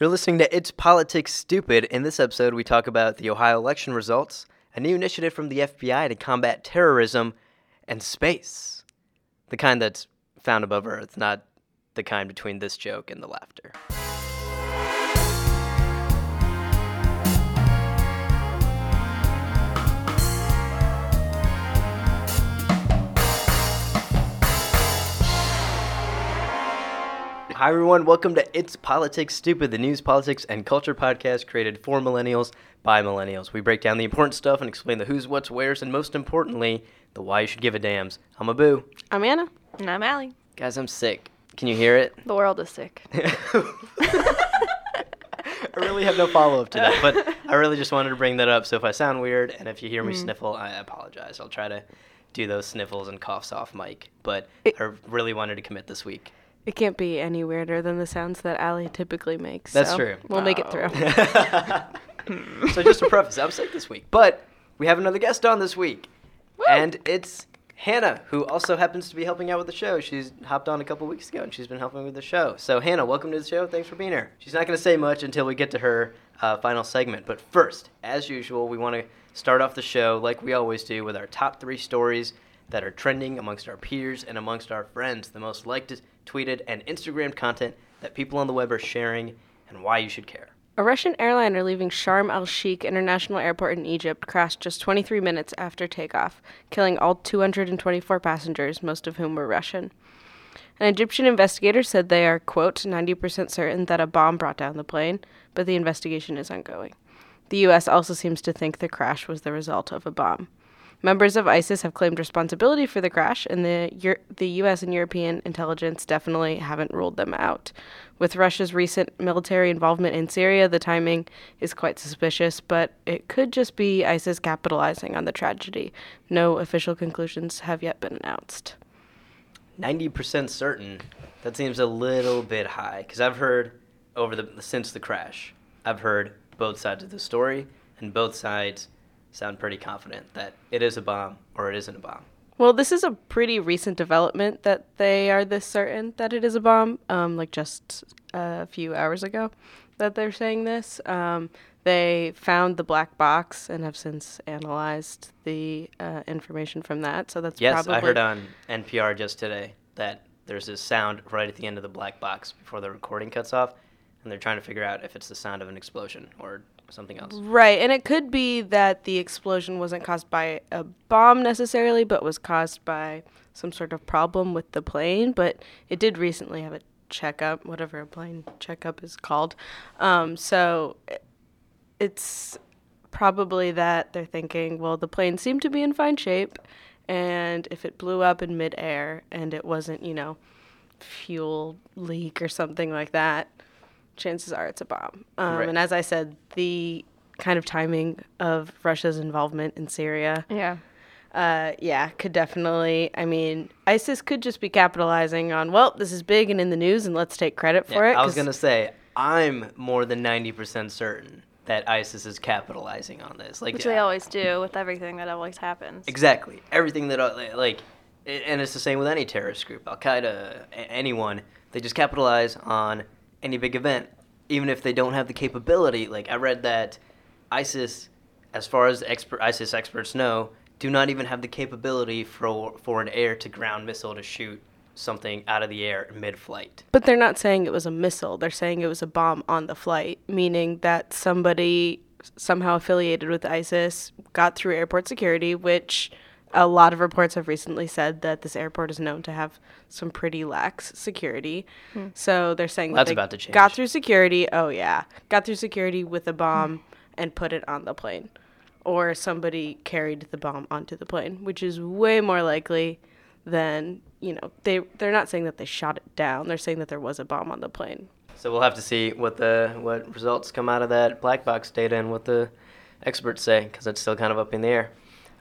You're listening to It's Politics Stupid. In this episode, we talk about the Ohio election results, a new initiative from the FBI to combat terrorism, and space. The kind that's found above Earth, not the kind between this joke and the laughter. Hi, everyone. Welcome to It's Politics Stupid, the news, politics, and culture podcast created for millennials by millennials. We break down the important stuff and explain the who's, what's, where's, and most importantly, the why you should give a dams. I'm Abu. I'm Anna. And I'm Allie. Guys, I'm sick. Can you hear it? The world is sick. I really have no follow up to that, but I really just wanted to bring that up. So if I sound weird and if you hear me mm. sniffle, I apologize. I'll try to do those sniffles and coughs off mic, but I really wanted to commit this week. It can't be any weirder than the sounds that Allie typically makes. That's so true. We'll make it through. so just to preface, I'm sick this week, but we have another guest on this week, and it's Hannah, who also happens to be helping out with the show. She's hopped on a couple weeks ago, and she's been helping with the show. So Hannah, welcome to the show. Thanks for being here. She's not going to say much until we get to her uh, final segment, but first, as usual, we want to start off the show like we always do with our top three stories that are trending amongst our peers and amongst our friends, the most liked, tweeted, and Instagrammed content that people on the web are sharing, and why you should care. A Russian airliner leaving Sharm el Sheikh International Airport in Egypt crashed just 23 minutes after takeoff, killing all 224 passengers, most of whom were Russian. An Egyptian investigator said they are, quote, 90% certain that a bomb brought down the plane, but the investigation is ongoing. The U.S. also seems to think the crash was the result of a bomb. Members of ISIS have claimed responsibility for the crash, and the Eur- the U.S. and European intelligence definitely haven't ruled them out. With Russia's recent military involvement in Syria, the timing is quite suspicious, but it could just be ISIS capitalizing on the tragedy. No official conclusions have yet been announced. 90% certain that seems a little bit high because i've heard over the since the crash i've heard both sides of the story and both sides sound pretty confident that it is a bomb or it isn't a bomb Well, this is a pretty recent development that they are this certain that it is a bomb. Um, like just a few hours ago, that they're saying this. Um, they found the black box and have since analyzed the uh, information from that. So that's yes probably i heard on npr just today that there's this sound right at the end of the black box before the recording cuts off and they're trying to figure out if it's the sound of an explosion or something else Right, and it could be that the explosion wasn't caused by a bomb necessarily, but was caused by some sort of problem with the plane. But it did recently have a checkup, whatever a plane checkup is called. Um, so it's probably that they're thinking, well, the plane seemed to be in fine shape, and if it blew up in midair and it wasn't, you know, fuel leak or something like that, chances are it's a bomb. Um, Right. And as I said, the kind of timing of Russia's involvement in Syria, Yeah. uh, yeah, could definitely. I mean, ISIS could just be capitalizing on, well, this is big and in the news, and let's take credit for Yeah, it. i was going to say i'm more than 90% certain that isis is capitalizing on this like Which they always do with everything that always happens. Exactly. Everything that, uh, like, and it's the same with any terrorist group, Al Qaeda, anyone. They just capitalize on any big event, even if they don't have the capability. Like, I read that ISIS, as far as expert ISIS experts know, do not even have the capability for for an air to ground missile to shoot something out of the air mid-flight. But they're not saying it was a missile. They're saying it was a bomb on the flight, meaning that somebody somehow affiliated with ISIS got through airport security, which a lot of reports have recently said that this airport is known to have some pretty lax security. So they're saying That's that they about to change. got through security. Oh yeah, got through security with a bomb and put it on the plane, or somebody carried the bomb onto the plane, which is way more likely than you know they they're not saying that they shot it down. They're saying that there was a bomb on the plane. So we'll have to see what the what results come out of that black box data and what the experts say because it's still kind of up in the air.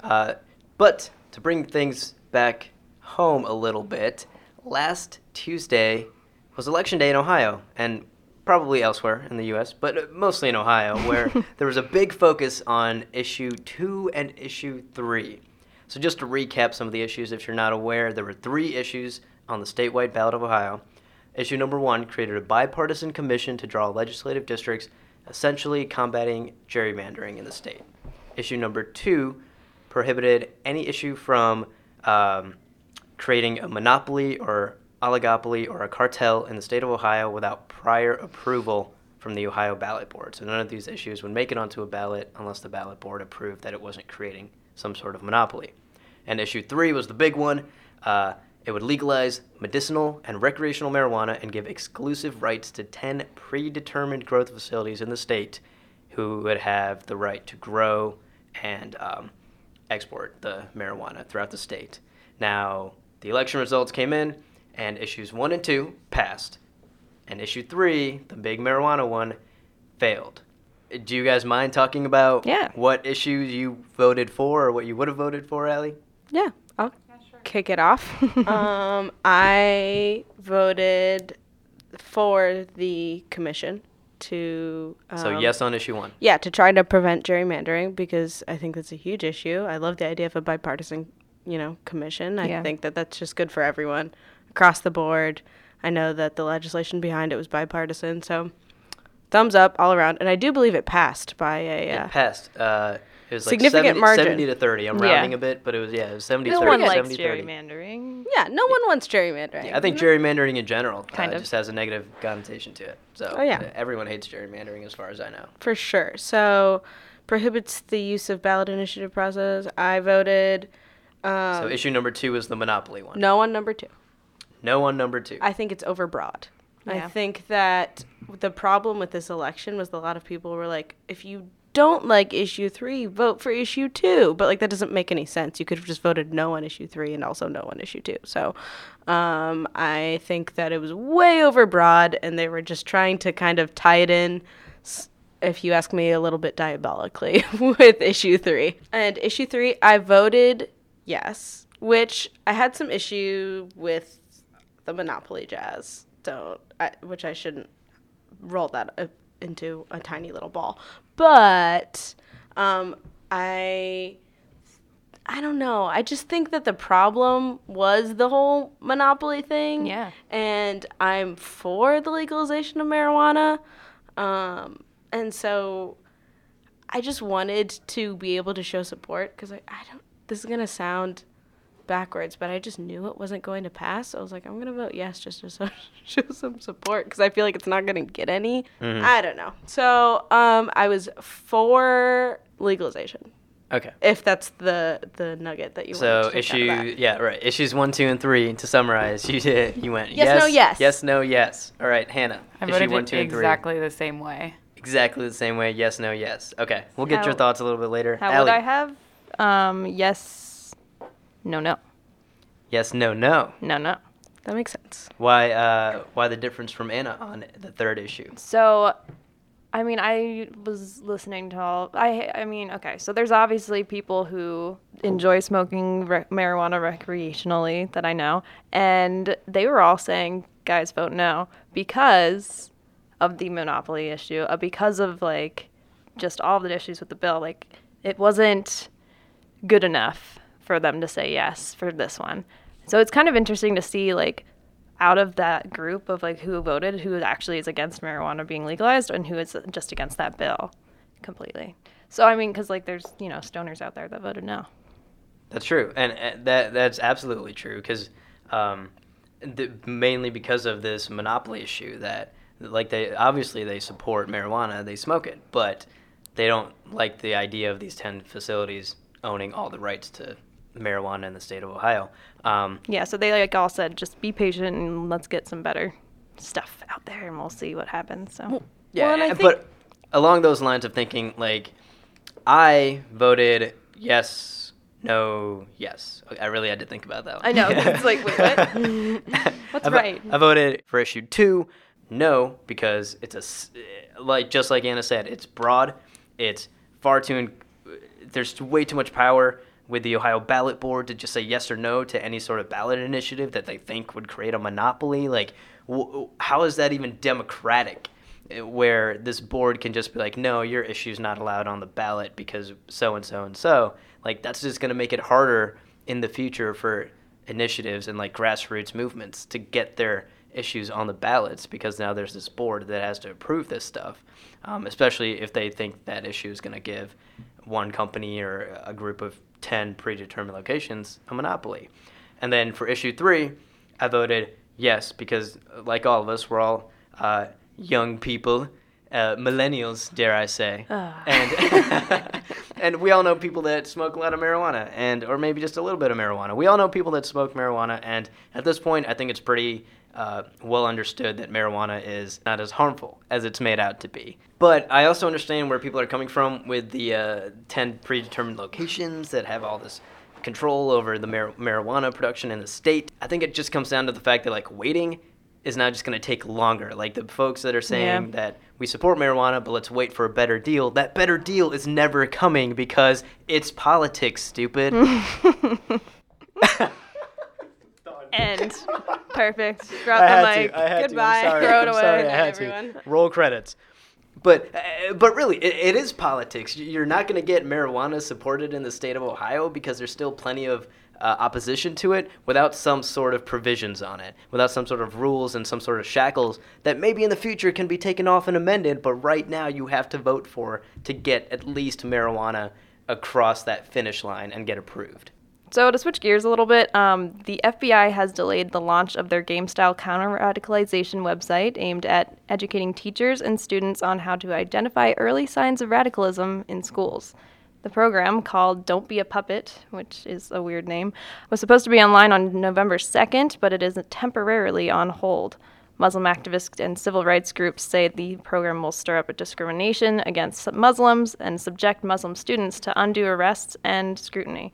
Uh, but to bring things back home a little bit, last Tuesday was election day in Ohio and probably elsewhere in the U.S., but mostly in Ohio, where there was a big focus on issue two and issue three. So just to recap some of the issues, if you're not aware, there were three issues on the statewide ballot of Ohio. issue number one created a bipartisan commission to draw legislative districts, essentially combating gerrymandering in the state. Issue number two prohibited any issue from um, creating a monopoly or oligopoly or a cartel in the state of Ohio without prior approval from the Ohio ballot board. So none of these issues would make it onto a ballot unless the ballot board approved that it wasn't creating some sort of monopoly. And issue three was the big one. Uh, it would legalize medicinal and recreational marijuana and give exclusive rights to 10 predetermined growth facilities in the state who would have the right to grow and um, export the marijuana throughout the state. Now, the election results came in, and issues one and two passed. And issue three, the big marijuana one, failed. Do you guys mind talking about Yeah. what issues you voted for or what you would have voted for, Allie? Yeah, I'll kick it off. um, I voted for the commission to. Um, So, yes on issue one. Yeah, to try to prevent gerrymandering because I think that's a huge issue. I love the idea of a bipartisan, you know, commission. I Yeah. think that that's just good for everyone across the board. I know that the legislation behind it was bipartisan, so thumbs up all around. And I do believe it passed by a. Uh, It passed. Uh, it was like Significant 70, margin. 70 to 30. I'm Yeah. rounding a bit, but it was, yeah, it was 70 no 30. one likes 70 30. gerrymandering. yeah, no one wants gerrymandering. Yeah, I think gerrymandering in general Kind uh, of. just has a negative connotation to it. So Oh, yeah. uh, everyone hates gerrymandering as far as I know. For sure. So, prohibits the use of ballot initiative process. I voted um, so issue number two is the monopoly one. no on number two. No on number two. I think it's overbroad. I think that the problem with this election was that a lot of people were like, if you don't like issue three, vote for issue two. But like that doesn't make any sense. You could have just voted no on issue three and also no on issue two. So um, I think that it was way overbroad and they were just trying to kind of tie it in. If you ask me a little bit diabolically with issue three. And issue three, I voted yes, which I had some issue with the Monopoly Jazz. Don't, I, which I shouldn't roll that into a tiny little ball. But um, I, I don't know. I just think that the problem was the whole Monopoly thing. Yeah. And I'm for the legalization of marijuana. Um, and so I just wanted to be able to show support because I, I don't, this is going to sound backwards, but I just knew it wasn't going to pass. So I was like, I'm going to vote yes just to so, show some support because I feel like it's not going to get any. I don't know. So um, I was for legalization, okay. if that's the the nugget that you want So to take issue out of that. yeah right issues one two and three to summarize you did you went Yes, yes no, yes. yes no yes all right Hannah I issue voted one it two and three exactly the same way. exactly the same way yes no yes okay we'll get your thoughts a little bit later How Allie, would I have? Um, yes. No, no. yes no no No, no. That makes sense. why uh why the difference from Anna on the third issue So, I mean, I was listening to all. I I mean, okay. So there's obviously people who enjoy smoking re- marijuana recreationally that I know, and they were all saying, "Guys, vote no," because of the monopoly issue, uh, because of like just all the issues with the bill. Like, it wasn't good enough for them to say yes for this one. So it's kind of interesting to see like out of that group of like who voted, who actually is against marijuana being legalized and who is just against that bill completely. So I mean, because like there's you know stoners out there that voted no. That's true, and uh, that that's absolutely true because um, mainly because of this monopoly issue that like they obviously they support marijuana, they smoke it, but they don't like the idea of these ten facilities owning all the rights to marijuana in the state of Ohio. Um, Yeah, so they like all said just be patient and let's get some better stuff out there and we'll see what happens. So Yeah, Well, and I think- but along those lines of thinking, like, I voted yes, no, yes. I really had to think about that one. I know, it's like, wait, what? What's I vo- right? I voted for issue two, no, because it's a like just like Anna said, it's broad, it's far too. In- there's way too much power with the Ohio ballot board to just say yes or no to any sort of ballot initiative that they think would create a monopoly. Like, how is that even democratic? uh, Where this board can just be like, no, your issue's not allowed on the ballot because so and so and so. Like, that's just going to make it harder in the future for initiatives and like grassroots movements to get their issues on the ballots because now there's this board that has to approve this stuff, um, especially if they think that issue is going to give one company or a group of 10 predetermined locations a monopoly. And then for issue three, I voted yes because, like all of us, we're all uh, young people, uh, millennials, dare I say, Ah. and and we all know people that smoke a lot of marijuana, and or maybe just a little bit of marijuana. We all know people that smoke marijuana, and at this point, I think it's pretty uh, well understood that marijuana is not as harmful as it's made out to be. But I also understand where people are coming from with the uh, 10 predetermined locations that have all this control over the mar- marijuana production in the state. I think it just comes down to the fact that like waiting is now just going to take longer. Like the folks that are saying Yeah. that we support marijuana, but let's wait for a better deal. That better deal is never coming because it's politics, stupid. End. Perfect. Drop I the had mic. to. I had Goodbye. sorry. Throw it I'm away. sorry. I had night, to. everyone. Roll credits. But uh, but really, it, it is politics. You're not going to get marijuana supported in the state of Ohio because there's still plenty of uh, opposition to it without some sort of provisions on it, without some sort of rules and some sort of shackles that maybe in the future can be taken off and amended. But right now, you have to vote for to get at least marijuana across that finish line and get approved. So to switch gears a little bit, um, the FBI has delayed the launch of their game-style counter-radicalization website aimed at educating teachers and students on how to identify early signs of radicalism in schools. The program, called Don't Be a Puppet, which is a weird name, was supposed to be online on November 2nd, but it is temporarily on hold. Muslim activists and civil rights groups say the program will stir up a discrimination against Muslims and subject Muslim students to undue arrests and scrutiny.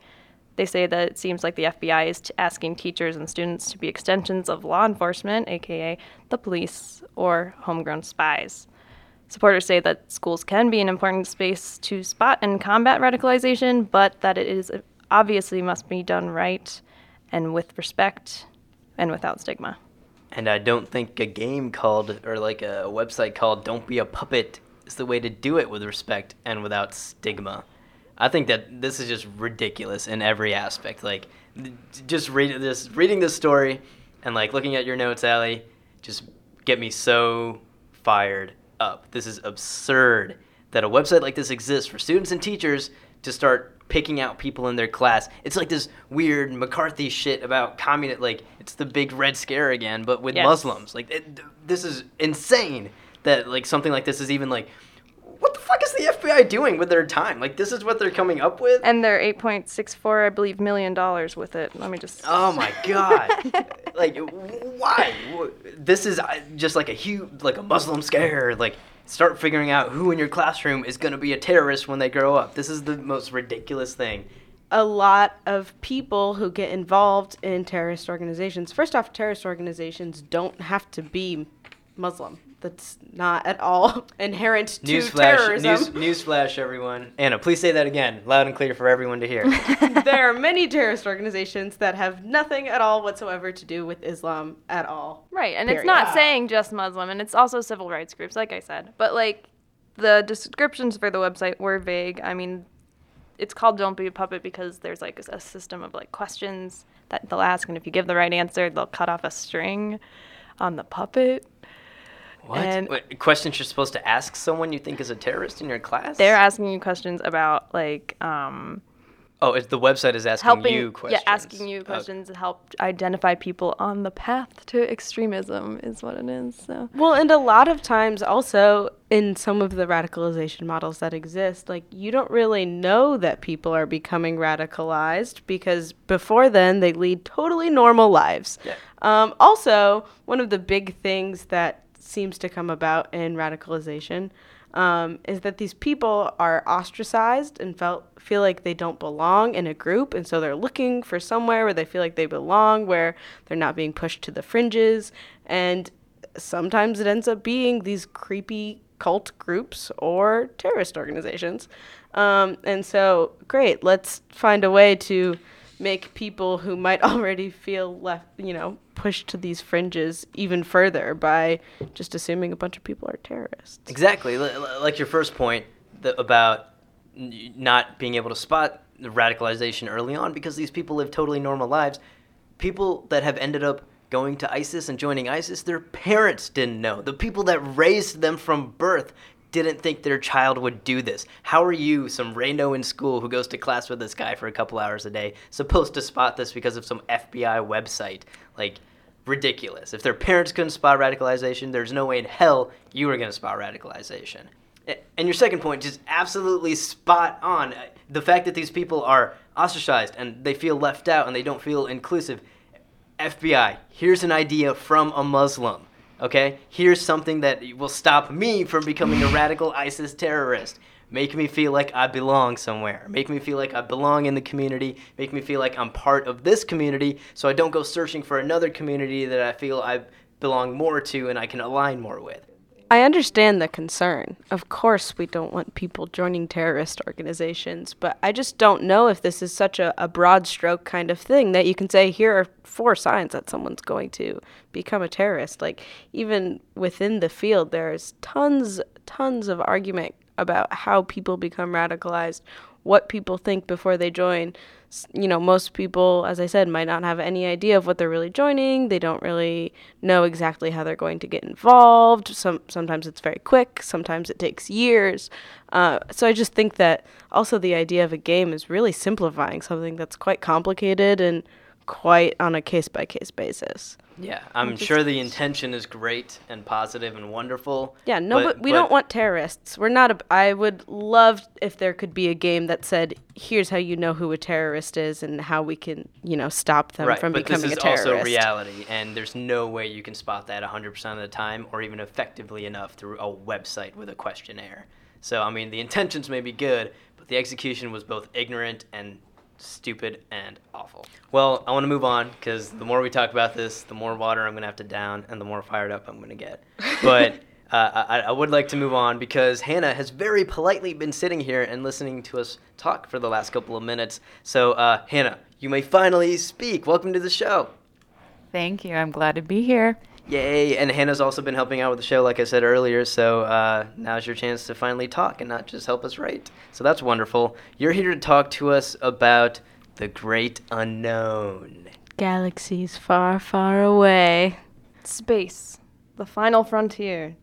They say that it seems like the FBI is t- asking teachers and students to be extensions of law enforcement, aka the police, or homegrown spies. Supporters say that schools can be an important space to spot and combat radicalization, but that it is obviously must be done right and with respect and without stigma. And I don't think a game called, or like a website called Don't Be a Puppet is the way to do it with respect and without stigma. I think that this is just ridiculous in every aspect. Like, just read this, reading this story, and like looking at your notes, Allie, just get me so fired up. This is absurd that a website like this exists for students and teachers to start picking out people in their class. It's like this weird McCarthy shit about communist. Like it's the big red scare again, but with Yes. Muslims. Like it, this is insane that like something like this is even like. What the fuck is the FBI doing with their time? Like this is what they're coming up with. And they're 8.64, I believe, million dollars with it. Let me just. Oh my god! like, why? This is uh, just like a huge, like a Muslim scare. Like, start figuring out who in your classroom is gonna be a terrorist when they grow up. This is the most ridiculous thing. a lot of people who get involved in terrorist organizations. First off, terrorist organizations don't have to be Muslim. That's not at all inherent to Newsflash! terrorism. News, newsflash, everyone. Anna, please say that again, loud and clear for everyone to hear. there are many terrorist organizations that have nothing at all whatsoever to do with Islam at all. Right, and it's Period. not saying just Muslim, and it's also civil rights groups, like I said. But like, the descriptions for the website were vague. I mean, it's called "Don't Be a Puppet" because there's like a, a system of like questions that they'll ask, and if you give the right answer, they'll cut off a string on the puppet. What? And- what? Questions you're supposed to ask someone you think is a terrorist in your class? They're asking you questions about like um, Oh, it's, the website is asking helping, you questions. yeah, asking you Okay. questions to help identify people on the path to extremism is what it is. So Well, and a lot of times also in some of the radicalization models that exist, like you don't really know that people are becoming radicalized because before then they lead totally normal lives. Yeah. Um, also, one of the big things that seems to come about in radicalization um, is that these people are ostracized and felt feel like they don't belong in a group, and so they're looking for somewhere where they feel like they belong, where they're not being pushed to the fringes, and sometimes it ends up being these creepy cult groups or terrorist organizations. Um, and so, great, let's find a way to make people who might already feel left, you know, pushed to these fringes even further by just assuming a bunch of people are terrorists. Exactly, li- li- like your first point about not being able to spot the radicalization early on because these people live totally normal lives. People that have ended up going to ISIS and joining ISIS, their parents didn't know. The people that raised them from birth didn't think their child would do this. How are you, some rando in school who goes to class with this guy for a couple hours a day, supposed to spot this because of some FBI website? Like, ridiculous. If their parents couldn't spot radicalization, there's no way in hell you were going to spot radicalization. And your second point, just absolutely spot on. Uh, the fact that these people are ostracized and they feel left out and they don't feel inclusive. FBI, here's an idea from a Muslim. Okay? Here's something that will stop me from becoming a radical ISIS terrorist. Make me feel like I belong somewhere. Make me feel like I belong in the community. Make me feel like I'm part of this community so I don't go searching for another community that I feel I belong more to and I can align more with. I understand the concern. Of course, we don't want people joining terrorist organizations, but I just don't know if this is such a, a, broad stroke kind of thing that you can say, here are four signs that someone's going to become a terrorist. Like, even within the field, there's tons, tons of argument about how people become radicalized, what people think before they join. You know, most people, as I said, might not have any idea of what they're really joining. They don't really know exactly how they're going to get involved. Some sometimes it's very quick. Sometimes it takes years. Uh, so I just think that also the idea of a game is really simplifying something that's quite complicated and quite on a case by case basis. Yeah, I'm sure the intention is great and positive and wonderful. Yeah, no, but, but we but don't want terrorists. We're not. A, I would love if there could be a game that said, "Here's how you know who a terrorist is and how we can, you know, stop them right, from becoming a terrorist." But This is also reality, and there's no way you can spot that 100% of the time, or even effectively enough through a website with a questionnaire. So, I mean, the intentions may be good, but the execution was both ignorant and stupid and awful. Well, I want to move on because the more we talk about this, the more water I'm going to have to down and the more fired up I'm going to get. But uh, I, I, would like to move on because Hannah has very politely been sitting here and listening to us talk for the last couple of minutes. So, uh, Hannah, you may finally speak. Welcome to the show. Thank you. I'm glad to be here. Yay! And Hannah's also been helping out with the show, like I said earlier. So uh, now's your chance to finally talk and not just help us write. So that's wonderful. You're here to talk to us about the great unknown. Galaxies far, far away. Space, the final frontier.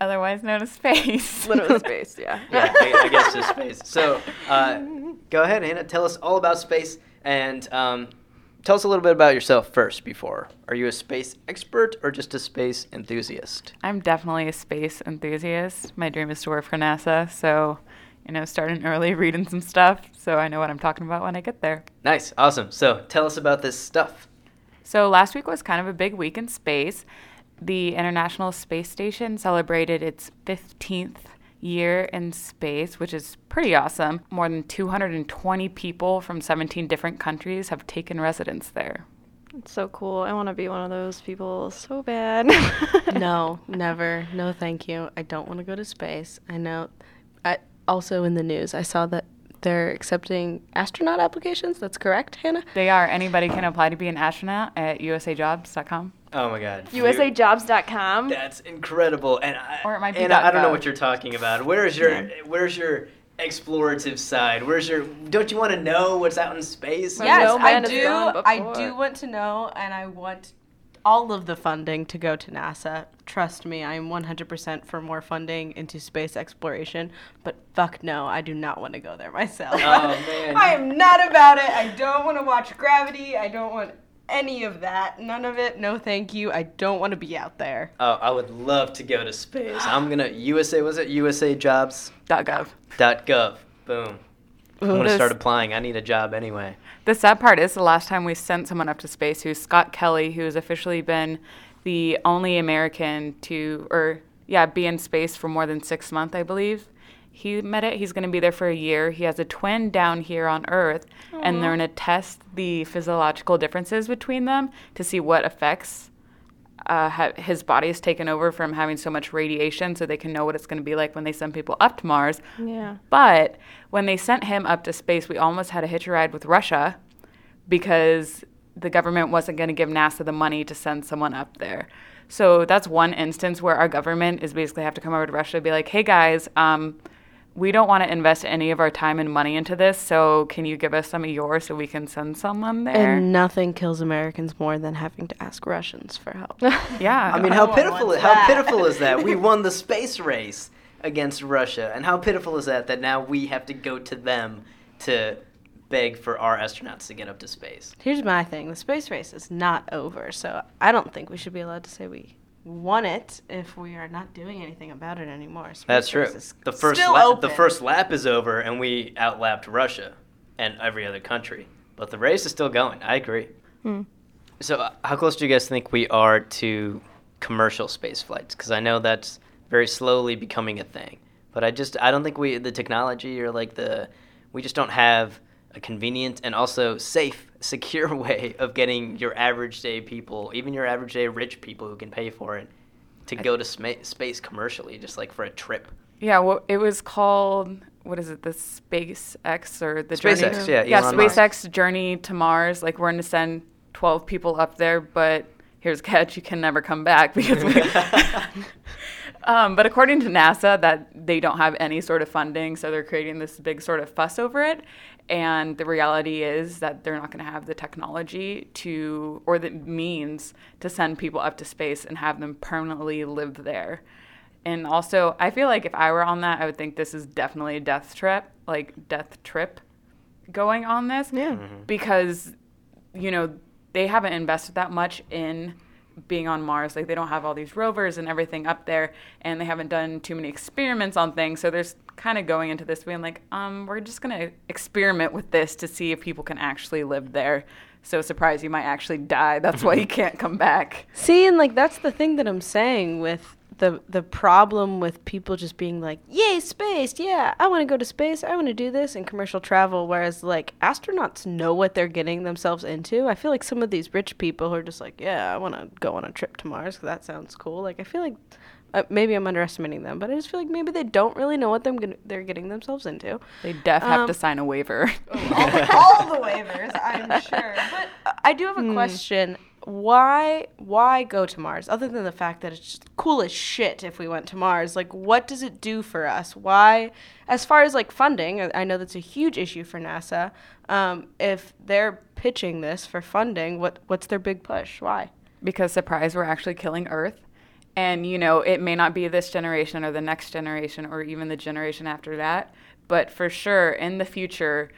Otherwise known as space. Literally space, yeah. yeah, I, I, guess just space. So uh, go ahead, Hannah. Tell us all about space and um, tell us a little bit about yourself first before. Are you a space expert or just a space enthusiast? I'm definitely a space enthusiast. My dream is to work for NASA, so you know, starting early, reading some stuff, so I know what I'm talking about when I get there. Nice, awesome. So tell us about this stuff. So last week was kind of a big week in space. The International Space Station celebrated its 15th year in space, which is pretty awesome. More than 220 people from 17 different countries have taken residence there. It's so cool. I want to be one of those people so bad. no, never. No, thank you. I don't want to go to space. I know. I also in the news, I saw that they're accepting astronaut applications. That's correct, Hannah? They are. Anybody can apply to be an astronaut at usajobs.com. Oh my God. USAjobs.com. That's incredible. And I, or it might be. And I, I don't know what you're talking about. Where's your yeah. Where's your explorative side? Where's your? Don't you want to know what's out in space? Yes, no I do. I do want to know, and I want all of the funding to go to NASA. Trust me, I'm 100% for more funding into space exploration, but fuck no, I do not want to go there myself. Oh, man. I am not about it. I don't want to watch Gravity. I don't want any of that. None of it. No, thank you. I don't want to be out there. Oh, I would love to go to space. I'm gonna USA. Was it USAJobs.gov? .gov. Boom. I'm gonna start applying. I need a job anyway. The sad part is the last time we sent someone up to space, who's Scott Kelly, who has officially been the only American to, or yeah, be in space for more than six months, I believe. He met it. He's going to be there for a year. He has a twin down here on Earth, Aww. and they're going to test the physiological differences between them to see what effects uh, ha- his body is taken over from having so much radiation, so they can know what it's going to be like when they send people up to Mars. Yeah. But when they sent him up to space, we almost had a hitch ride with Russia because the government wasn't going to give NASA the money to send someone up there. So that's one instance where our government is basically have to come over to Russia and be like, "Hey guys, um, we don't want to invest any of our time and money into this. So can you give us some of yours so we can send someone there? And nothing kills Americans more than having to ask Russians for help. yeah. I mean, how pitiful how pitiful is that? We won the space race against Russia, and how pitiful is that that now we have to go to them to beg for our astronauts to get up to space. Here's my thing: the space race is not over, so I don't think we should be allowed to say we won it if we are not doing anything about it anymore. Space That's true. The first still lap, the first lap is over, and we outlapped Russia and every other country. But the race is still going. I agree. Hmm. So, uh, how close do you guys think we are to commercial space flights? Because I know that's very slowly becoming a thing. But I just I don't think we the technology or like the we just don't have a convenient and also safe, secure way of getting your average day people, even your average day rich people who can pay for it, to go to sma- space commercially, just like for a trip. Yeah, well, it was called what is it? The SpaceX or the SpaceX, journey? yeah, yeah, Elon Musk. SpaceX journey to Mars. Like we're going to send twelve people up there, but here's catch: you can never come back because. We, um, but according to NASA, that they don't have any sort of funding, so they're creating this big sort of fuss over it. And the reality is that they're not going to have the technology to, or the means to send people up to space and have them permanently live there. And also, I feel like if I were on that, I would think this is definitely a death trip, like death trip going on this. Yeah. Mm-hmm. Because, you know, they haven't invested that much in being on Mars. Like, they don't have all these rovers and everything up there, and they haven't done too many experiments on things. So there's kind of going into this being like, um, we're just going to experiment with this to see if people can actually live there. So surprised you might actually die. That's why you can't come back. See, and like that's the thing that I'm saying with the the problem with people just being like, "Yay, space! Yeah, I want to go to space. I want to do this." in commercial travel, whereas like astronauts know what they're getting themselves into. I feel like some of these rich people who are just like, "Yeah, I want to go on a trip to Mars. Cause that sounds cool." Like I feel like uh, maybe I'm underestimating them, but I just feel like maybe they don't really know what them gonna, they're getting themselves into. They def have Um, to sign a waiver. all, the, all the waivers, I'm sure. But I do have a question. Why why go to Mars? Other than the fact that it's cool as shit if we went to Mars. Like what does it do for us? Why as far as like funding, I- I know that's a huge issue for NASA. Um, if they're pitching this for funding, what what's their big push? Why? because surprise we're actually killing earth and you know it may not be this generation or the next generation or even the generation after that but for sure in the future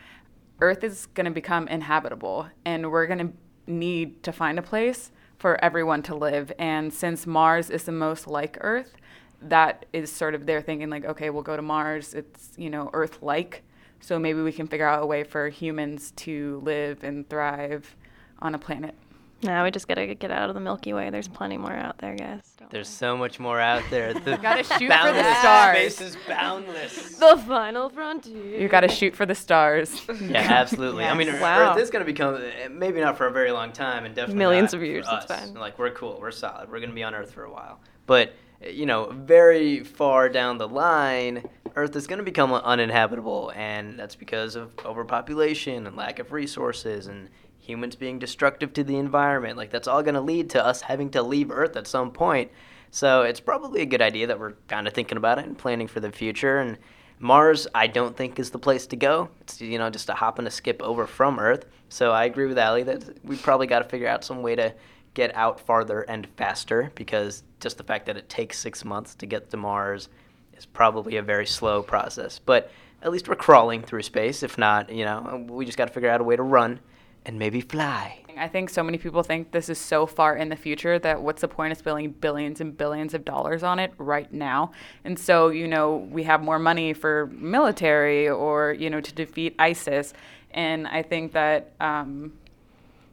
earth is going to become inhabitable and we're going to need to find a place for everyone to live. And since mars is the most like earth that is sort of their thinking like okay we'll go to mars. It's you know earth like so maybe we can figure out a way for humans to live and thrive on a planet Now we just gotta get out of the Milky Way. There's plenty more out there, guys. Don't There's so much more out there. The gotta shoot for the boundless stars. Space is boundless. The final frontier. You got to shoot for the stars. Yeah, absolutely. I mean, Yes. Earth is going to become eh, maybe not for a very long time, and definitely Millions of years, it's fine. Like we're cool, we're solid. We're going to be on Earth for a while, but eh, you know, very far down the line, Earth is going to become uninhabitable, and that's because of overpopulation and lack of resources and humans being destructive to the environment. Like that's all going to lead to us having to leave Earth at some point. So it's probably a good idea that we're kind of thinking about it and planning for the future. And Mars, I don't think is the place to go. It's you know just a hop and a skip over from Earth. So I agree with Allie that we probably got to figure out some way to get out farther and faster because just the fact that it takes six months to get to Mars is probably a very slow process. But at least we're crawling through space. If not, you know, we just got to figure out a way to run and maybe fly. I think so many people think this is so far in the future that what's the point of spending billions and billions of dollars on it right now? And so, you know, we have more money for military or, you know, to defeat ISIS. And I think that um,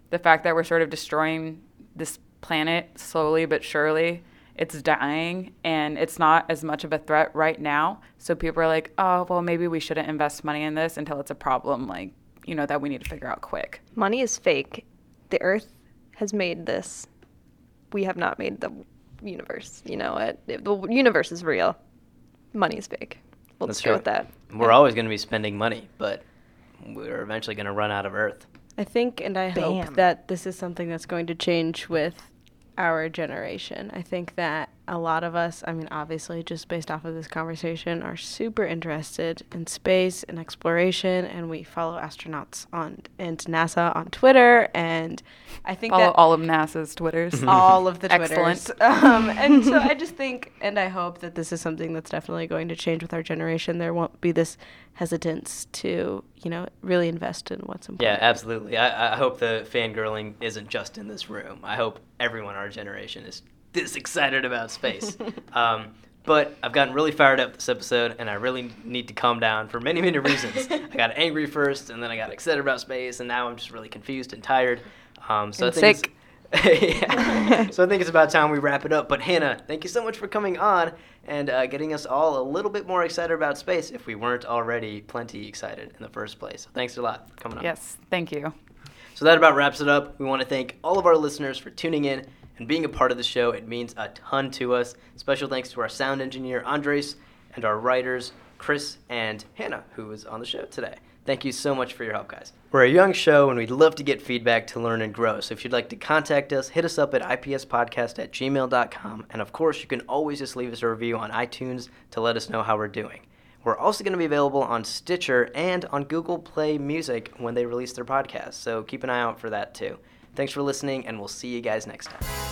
the fact that we're sort of destroying this planet slowly but surely, it's dying and it's not as much of a threat right now. So people are like, oh, well, maybe we shouldn't invest money in this until it's a problem, like, you know, that we need to figure out quick. Money is fake. The Earth has made this. We have not made the universe. You know it. it- the universe is real. Money is fake. We'll That's just go with that. We're always going to be spending money, but we're eventually going to run out of Earth. I think and I Bam. hope that this is something that's going to change with our generation. I think that a lot of us, I mean, obviously, just based off of this conversation, are super interested in space and exploration, and we follow astronauts on and NASA on Twitter, and I think Follow that all of NASA's Twitters. all of the Excellent. Twitters. Um, and so I just think, and I hope that this is something that's definitely going to change with our generation. There won't be this hesitance to, you know, really invest in what's important. Yeah, absolutely. I, I hope the fangirling isn't just in this room. I hope everyone our generation is this excited about space. um, but I've gotten really fired up this episode, and I really need to calm down for many, many reasons. I got angry first, and then I got excited about space, and now I'm just really confused and tired. Um, so And I think sick. It's, yeah. so I think it's about time we wrap it up. But Hannah, thank you so much for coming on and uh, getting us all a little bit more excited about space if we weren't already plenty excited in the first place. So thanks a lot for coming on. Yes, thank you. So that about wraps it up. We want to thank all of our listeners for tuning in and being a part of the show. It means a ton to us. Special thanks to our sound engineer, Andres, and our writers, Chris and Hannah, who was on the show today. Thank you so much for your help, guys. We're a young show and we'd love to get feedback to learn and grow. So if you'd like to contact us, hit us up at ipspodcast at gmail.com. And of course, you can always just leave us a review on iTunes to let us know how we're doing. We're also going to be available on Stitcher and on Google Play Music when they release their podcast. So keep an eye out for that too. Thanks for listening, and we'll see you guys next time.